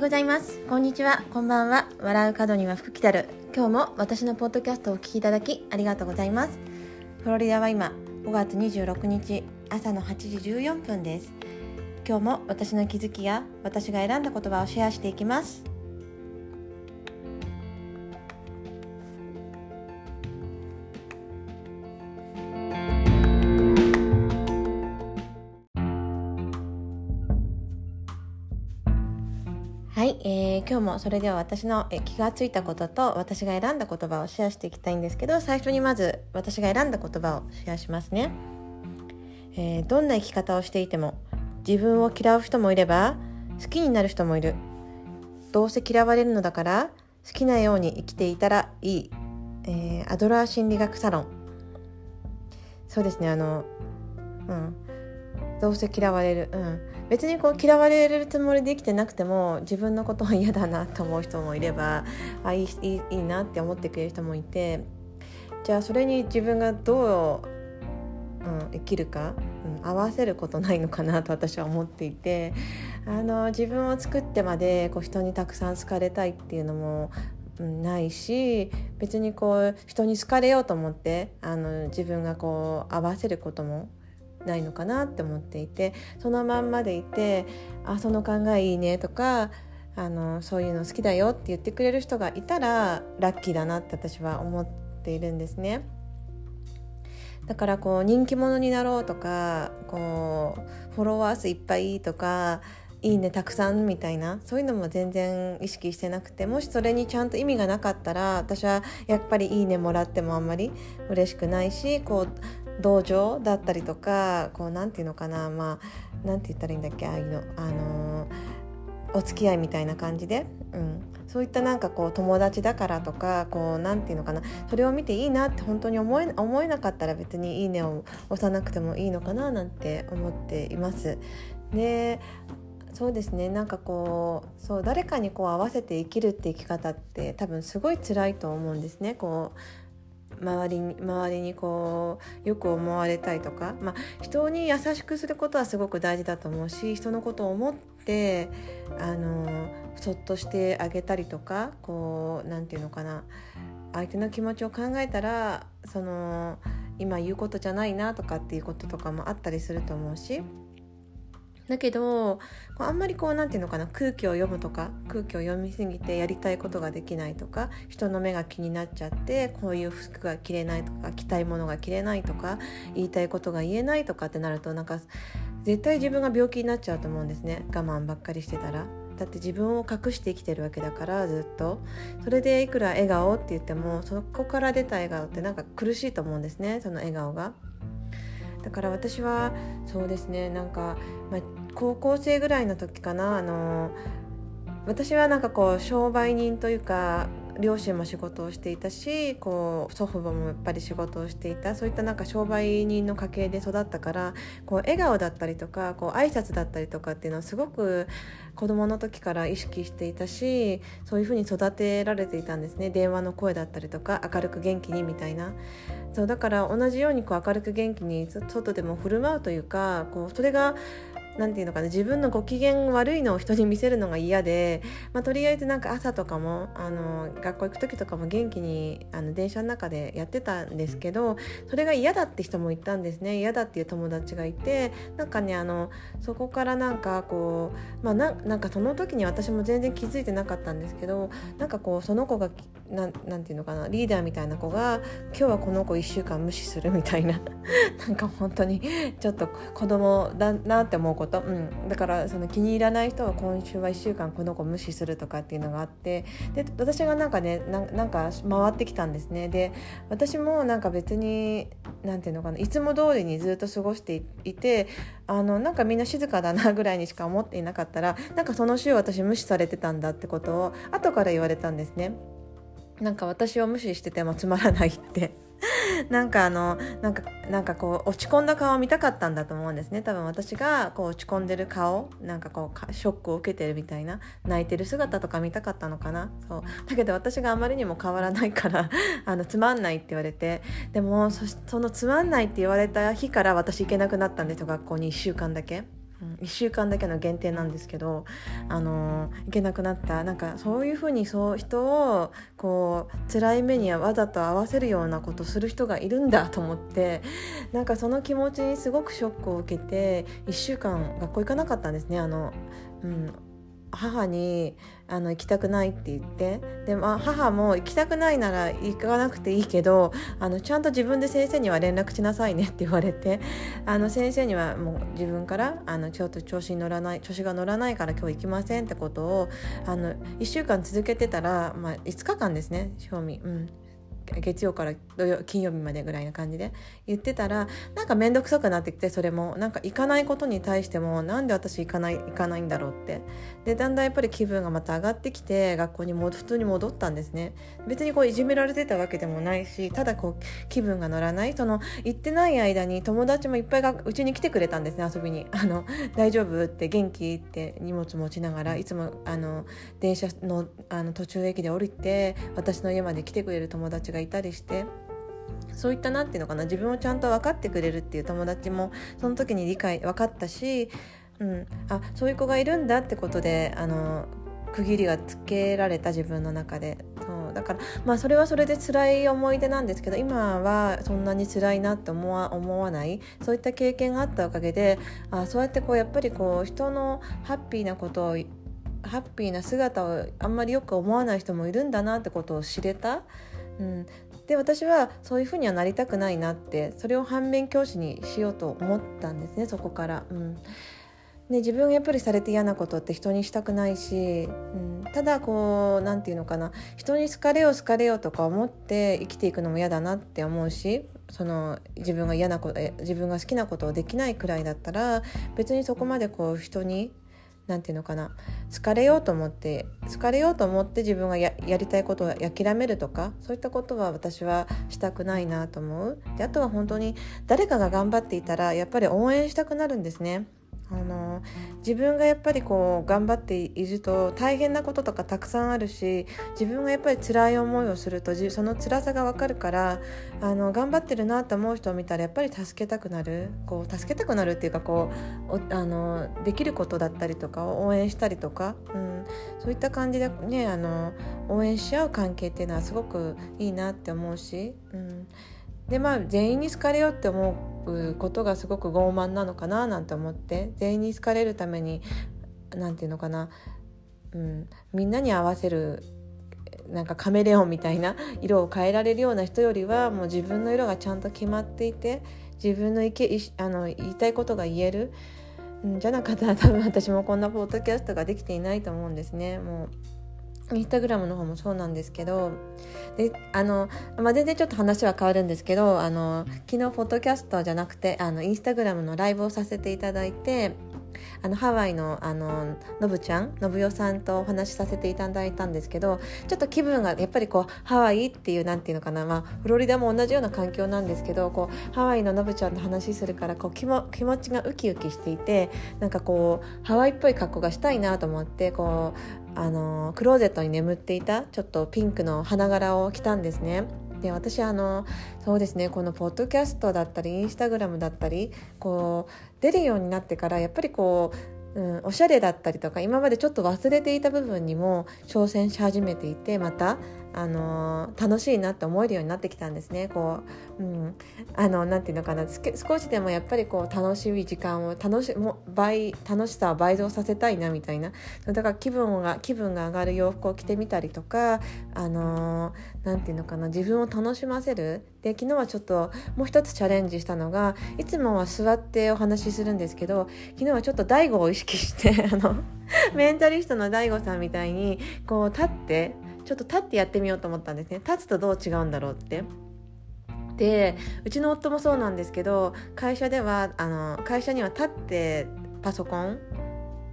ございます。こんにちは。こんばんは。笑う角には福来たる。今日も私のポッドキャストをお聞きいただきありがとうございます。フロリダは今5月26日朝の8時14分です。今日も私の気づきや私が選んだ言葉をシェアしていきます。えー、今日もそれでは私の気がついたことと私が選んだ言葉をシェアしていきたいんですけど最初にまず私が選んだ言葉をシェアしますね、えー、どんな生き方をしていても自分を嫌う人もいれば好きになる人もいる。どうせ嫌われるのだから好きなように生きていたらいい、えー、アドラー心理学サロン。そうですねあのうん。どうせ嫌われる、うん、別にこう嫌われるつもりで生きてなくても自分のことは嫌だなと思う人もいればあいいいいいなって思ってくれる人もいてじゃあそれに自分がどう、うん、生きるか、うん、合わせることないのかなと私は思っていてあの自分を作ってまでこう人にたくさん好かれたいっていうのもないし別にこう人に好かれようと思ってあの自分がこう合わせることもないのかなって思っていてそのまんまでいて「あその考えいいね」とかあのそういうの好きだよって言ってくれる人がいたらラッキーだなって私は思っているんですね。だからこう人気者になろうとかこうフォロワー数いっぱいとかいいねたくさんみたいなそういうのも全然意識してなくてもしそれにちゃんと意味がなかったら私はやっぱりいいねもらってもあんまり嬉しくないしこう同情だったりとかこうなんていうのかなまあなんて言ったらいいんだっけああいうのあのー、お付き合いみたいな感じで、うん、そういったなんかこう友達だからとかこうなんていうのかなそれを見ていいなって本当に思え思えなかったら別に「いいね」を押さなくてもいいのかななんて思っています。でそうですねなんかこうそう誰かにこう合わせて生きるって生き方って多分すごい辛いと思うんですね。こう周りに周りにこうよく思われたいとか、まあ、人に優しくすることはすごく大事だと思うし人のことを思ってあのそっとしてあげたりとかこうなんていうのかな相手の気持ちを考えたらその今言うことじゃないなとかっていうこととかもあったりすると思うし。だけどあんまりこう何て言うのかな空気を読むとか空気を読みすぎてやりたいことができないとか人の目が気になっちゃってこういう服が着れないとか着たいものが着れないとか言いたいことが言えないとかってなるとなんか絶対自分が病気になっちゃうと思うんですね我慢ばっかりしてたら。だって自分を隠して生きてるわけだからずっとそれでいくら笑顔って言ってもそこから出た笑顔ってなんか苦しいと思うんですねその笑顔が。だから私はそうですねなんか、まあ、高校生ぐらいの時かなあの私はなんかこう商売人というか両親も仕事をしていたしこう祖父母もやっぱり仕事をしていた。そういったなんか商売人の家系で育ったからこう笑顔だったりとかこう挨拶だったりとかっていうのはすごく子供の時から意識していたしそういうふうに育てられていたんですね。電話の声だったりとか明るく元気にみたいな。そうだから同じようにこう明るく元気に外でも振る舞うというかこうそれが何て言うのかな自分のご機嫌悪いのを人に見せるのが嫌で、まあ、とりあえずなんか朝とかもあの学校行く時とかも元気にあの電車の中でやってたんですけどそれが嫌だって人もいたんですね。嫌だっていう友達がいてなんかねあのそこからなんかこうまあななんかその時に私も全然気づいてなかったんですけどなんかこうその子がなんなんていうのかなリーダーみたいな子が今日はこの子1週間無視するみたいな。なんか本当にちょっと子供だなって思うこと、うん、だからその気に入らない人は今週は1週間この子無視するとかっていうのがあってで私がなんかねなんか回ってきたんですね。で私もなんか別になんていうのかないつも通りにずっと過ごしていてあのなんかみんな静かだなぐらいにしか思っていなかったらなんかその週私無視されてたんだってことを後から言われたんですね。なんか私を無視しててもつまらないって。なんかあのなんかなんかこう落ち込んだ顔を見たかったんだと思うんですね。多分私がこう落ち込んでる顔なんかこうショックを受けてるみたいな泣いてる姿とか見たかったのかな。そう。だけど私があまりにも変わらないから あのつまんないって言われて。でもそのつまんないって言われた日から私行けなくなったんですよ学校に1週間だけ。1週間だけの限定なんですけど、あの行けなくなった。なんかそういうふうにそう人をこう辛い目にはわざと合わせるようなことする人がいるんだと思ってなんかその気持ちにすごくショックを受けて1週間学校行かなかったんですね。あのうん。母にあの行きたくないって言って。で、まあ、母も行きたくないなら行かなくていいけどあのちゃんと自分で先生には連絡しなさいねって言われてあの先生にはもう自分からあのちょっと調子に乗らない調子が乗らないから今日行きませんってことをあの1週間続けてたら、まあ、5日間ですね賞味、うん、月曜から土曜金曜日までぐらいな感じで言ってたらなんか面倒くさくなってきてそれもなんか行かないことに対してもなんで私行かない行かないんだろうって。でだんだんやっぱり気分がまた上がってきて学校にも普通に戻ったんですね。別にこういじめられてたわけでもないしただこう気分が乗らない。その行ってない間に友達もいっぱいがうちに来てくれたんですね遊びに。あの大丈夫って元気って荷物持ちながらいつもあの電車のあの途中駅で降りて私の家まで来てくれる友達がいたりしてそういった何て言うのかな自分をちゃんと分かってくれるっていう友達もその時に理解分かったし、うん、あそういう子がいるんだってことであの区切りがつけられた自分の中でそうだからまあそれはそれで辛い思い出なんですけど今はそんなに辛いなって思わ思わないそういった経験があったおかげであそうやってこうやっぱりこう人のハッピーなことをハッピーな姿をあんまりよく思わない人もいるんだなってことを知れた。うん、で私はそういうふうにはなりたくないなってそれを反面教師にしようと思ったんですねそこから。うん。で自分がやっぱりされて嫌なことって人にしたくないし、うん、ただこう何て言うのかな。人に好かれよう好かれようとか思って生きていくのも嫌だなって思うしその自分が嫌なこと自分が好きなことをできないくらいだったら別にそこまでこう人に何て言うのかな疲れようと思って疲れようと思って自分がやりたいことを諦めるとかそういったことは私はしたくないなと思うであとは本当に誰かが頑張っていたらやっぱり応援したくなるんですね。あの自分がやっぱりこう頑張っていると大変なこととかたくさんあるし自分がやっぱり辛い思いをするとその辛さが分かるからあの頑張ってるなと思う人を見たらやっぱり助けたくなるこう助けたくなるっていうかこうあのできることだったりとかを応援したりとか、うん、そういった感じでねあの応援し合う関係っていうのはすごくいいなって思うし。うんでまあ全員に好かれようって思ことがすごく傲慢なのかななんて思って全員に好かれるために何て言うのかな、うん、みんなに合わせるなんかカメレオンみたいな色を変えられるような人よりはもう自分の色がちゃんと決まっていて自分の意見あの言いたいことが言える、ん、じゃなかったら多分私もこんなポッドキャストができていないと思うんですね。もうインスタグラムの方もそうなんですけどであの、まあ、全然ちょっと話は変わるんですけどあの昨日ポッドキャストじゃなくてあのインスタグラムのライブをさせていただいてあのハワイのあののぶちゃんのぶよさんとお話しさせていただいたんですけどちょっと気分がやっぱりこうハワイっていうなんていうのかな、まあ、フロリダも同じような環境なんですけどこうハワイののぶちゃんと話するからこう気も気持ちがウキウキしていてなんかこうハワイっぽい格好がしたいなと思ってこうあのクローゼットに眠っていたちょっとピンクの花柄を着たんですね。で私あのそうですねこのポッドキャストだったりインスタグラムだったりこう出るようになってからやっぱりこう、うん、おしゃれだったりとか今までちょっと忘れていた部分にも挑戦し始めていてまたあの楽しいなって思えるようになってきたんですね。こう、うん、あのなんていうのかな。少しでもやっぱりこう楽しい時間を楽しも倍楽しさを倍増させたいなみたいな。だから気分が気分が上がる洋服を着てみたりとかあのなんていうのかな。自分を楽しませる。で昨日はちょっともう一つチャレンジしたのがいつもは座ってお話しするんですけど昨日はちょっと大悟を意識してあのメンタリストの大悟さんみたいにこう立ってちょっと立ってやってみようと思ったんですね。立つとどう違うんだろうって。でうちの夫もそうなんですけど会社ではあの会社には立ってパソコン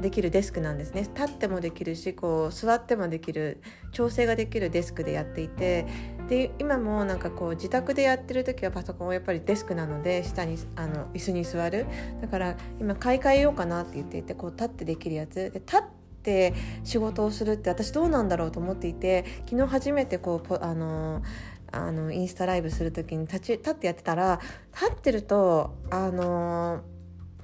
できるデスクなんですね。立ってもできるしこう座ってもできる調整ができるデスクでやっていてで今もなんかこう自宅でやってる時はパソコンはやっぱりデスクなので下にあの椅子に座る。だから今買い替えようかなって言っていてこう立ってできるやつ。で立ってって仕事をするって私どうなんだろうと思っていて昨日初めてこうあのあのインスタライブする時に立ち立ってやってたら立ってるとあの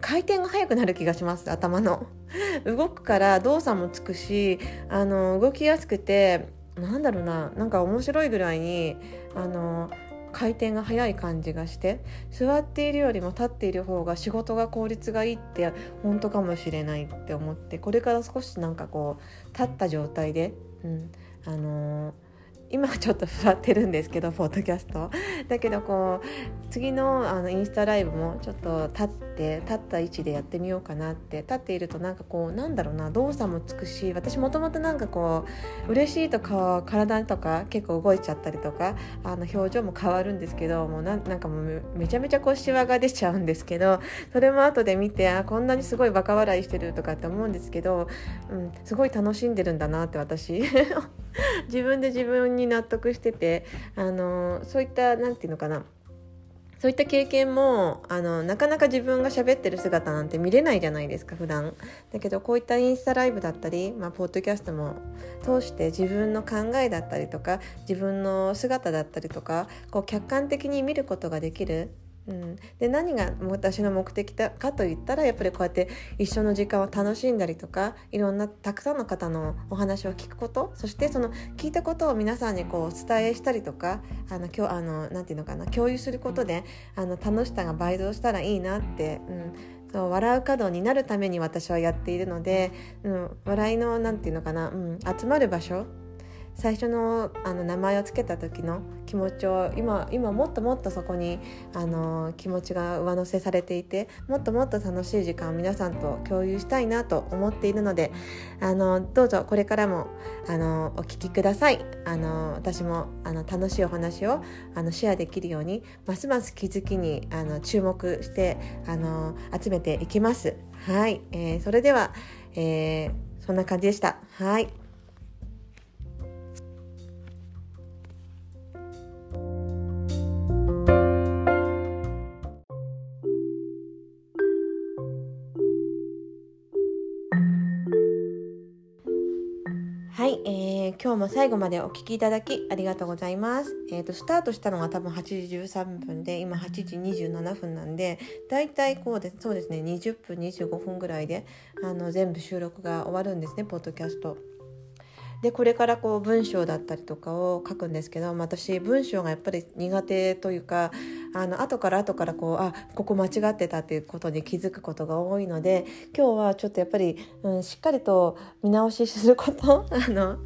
回転が速くなる気がします頭の。動くから動作もつくしあの動きやすくてなんだろうななんか面白いぐらいにあの回転が速い感じがして座っているよりも立っている方が仕事が効率がいいって本当かもしれないって思ってこれから少しなんかこう立った状態で、うんあのー今ちょっと座ってるんですけどポッドキャスト。だけどこう次のあのインスタライブもちょっと立って立った位置でやってみようかなって。立っているとなんかこうなんだろうな動作もつくし私もともとなんかこう嬉しいとか体とか結構動いちゃったりとかあの表情も変わるんですけどもうなんかもうめちゃめちゃこうシワが出ちゃうんですけどそれも後で見てあこんなにすごいバカ笑いしてるとかって思うんですけど、うん、すごい楽しんでるんだなって私。自分で自分に納得しててあのそういった何て言うのかな。そういった経験もあのなかなか自分が喋ってる姿なんて見れないじゃないですか普段。だけどこういったインスタライブだったり、まあ、ポッドキャストも通して自分の考えだったりとか自分の姿だったりとかこう客観的に見ることができるうん、で何が私の目的かといったらやっぱりこうやって一緒の時間を楽しんだりとかいろんなたくさんの方のお話を聞くことそしてその聞いたことを皆さんにこうお伝えしたりとかあの今日あのなんていうのかな共有することであの楽しさが倍増したらいいなって、うん、そう笑う角になるために私はやっているので、うん、笑いのなんていうのかな、うん、集まる場所最初のあの名前を付けた時の気持ちを今今もっともっとそこにあの気持ちが上乗せされていてもっともっと楽しい時間を皆さんと共有したいなと思っているのであのどうぞこれからもあのお聞きくださいあの私もあの楽しいお話をあのシェアできるようにますます気づきにあの注目してあの集めていきます。はい、えー、それでは、えー、そんな感じでした。はい。はい、えー今日も最後までお聴きいただきありがとうございます。えっ、ー、と、スタートしたのが多分8時13分で、今8時27分なんで、だいたいこうです、そうですね、20分25分ぐらいで、あの、全部収録が終わるんですね、ポッドキャスト。でこれからこう文章だったりとかを書くんですけど私文章がやっぱり苦手というかあの後から後からこうあここ間違ってたっていうことに気づくことが多いので今日はちょっとやっぱり、うん、しっかりと見直しすること あの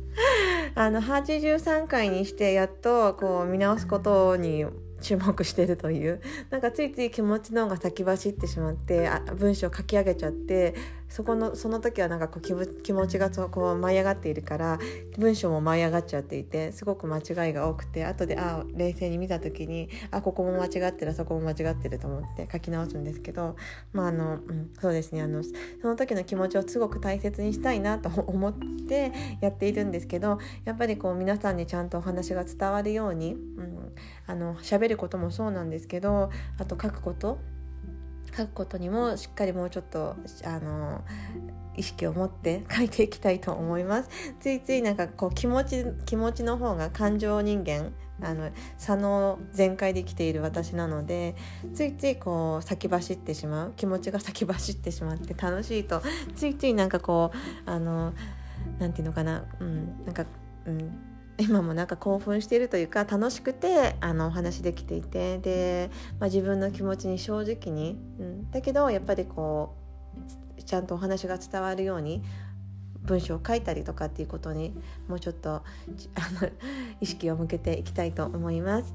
あの83回にしてやっとこう見直すことに注目してるというなんかついつい気持ちの方が先走ってしまってあ文章書き上げちゃってそこのその時はなんかこう気気持ちがこう舞い上がっているから文章も舞い上がっちゃっていてすごく間違いが多くて後であ冷静に見た時にあここも間違ってるそこも間違ってると思って書き直すんですけどまああの、うん、そうですね。あのその時の気持ちをすごく大切にしたいなと思ってやっているんですけどやっぱりこう皆さんにちゃんとお話が伝わるように、うん、あの喋ることもそうなんですけどあと書くこと書くことにもしっかりもうちょっとあの意識を持って 書いていきたいと思います。ついついなんかこう気持ち気持ちの方が感情人間あの左脳全開で生きている私なのでついついこう先走ってしまう気持ちが先走ってしまって楽しいとついついなんかこうあのなんていうのかなうんなんかうん今もなんか興奮しているというか楽しくてあのお話できていて。で、まあ、自分の気持ちに正直に、うん、だけどやっぱりこうちゃんとお話が伝わるように文章を書いたりとかっていうことにもうちょっとあの意識を向けていきたいと思います。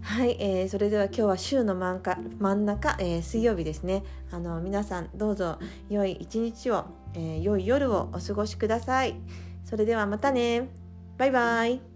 はい、えー、それでは今日は週の真ん中真ん中、えー、水曜日ですね。あの皆さんどうぞ良い一日を、えー、良い夜をお過ごしください。それではまたね。バイバイ。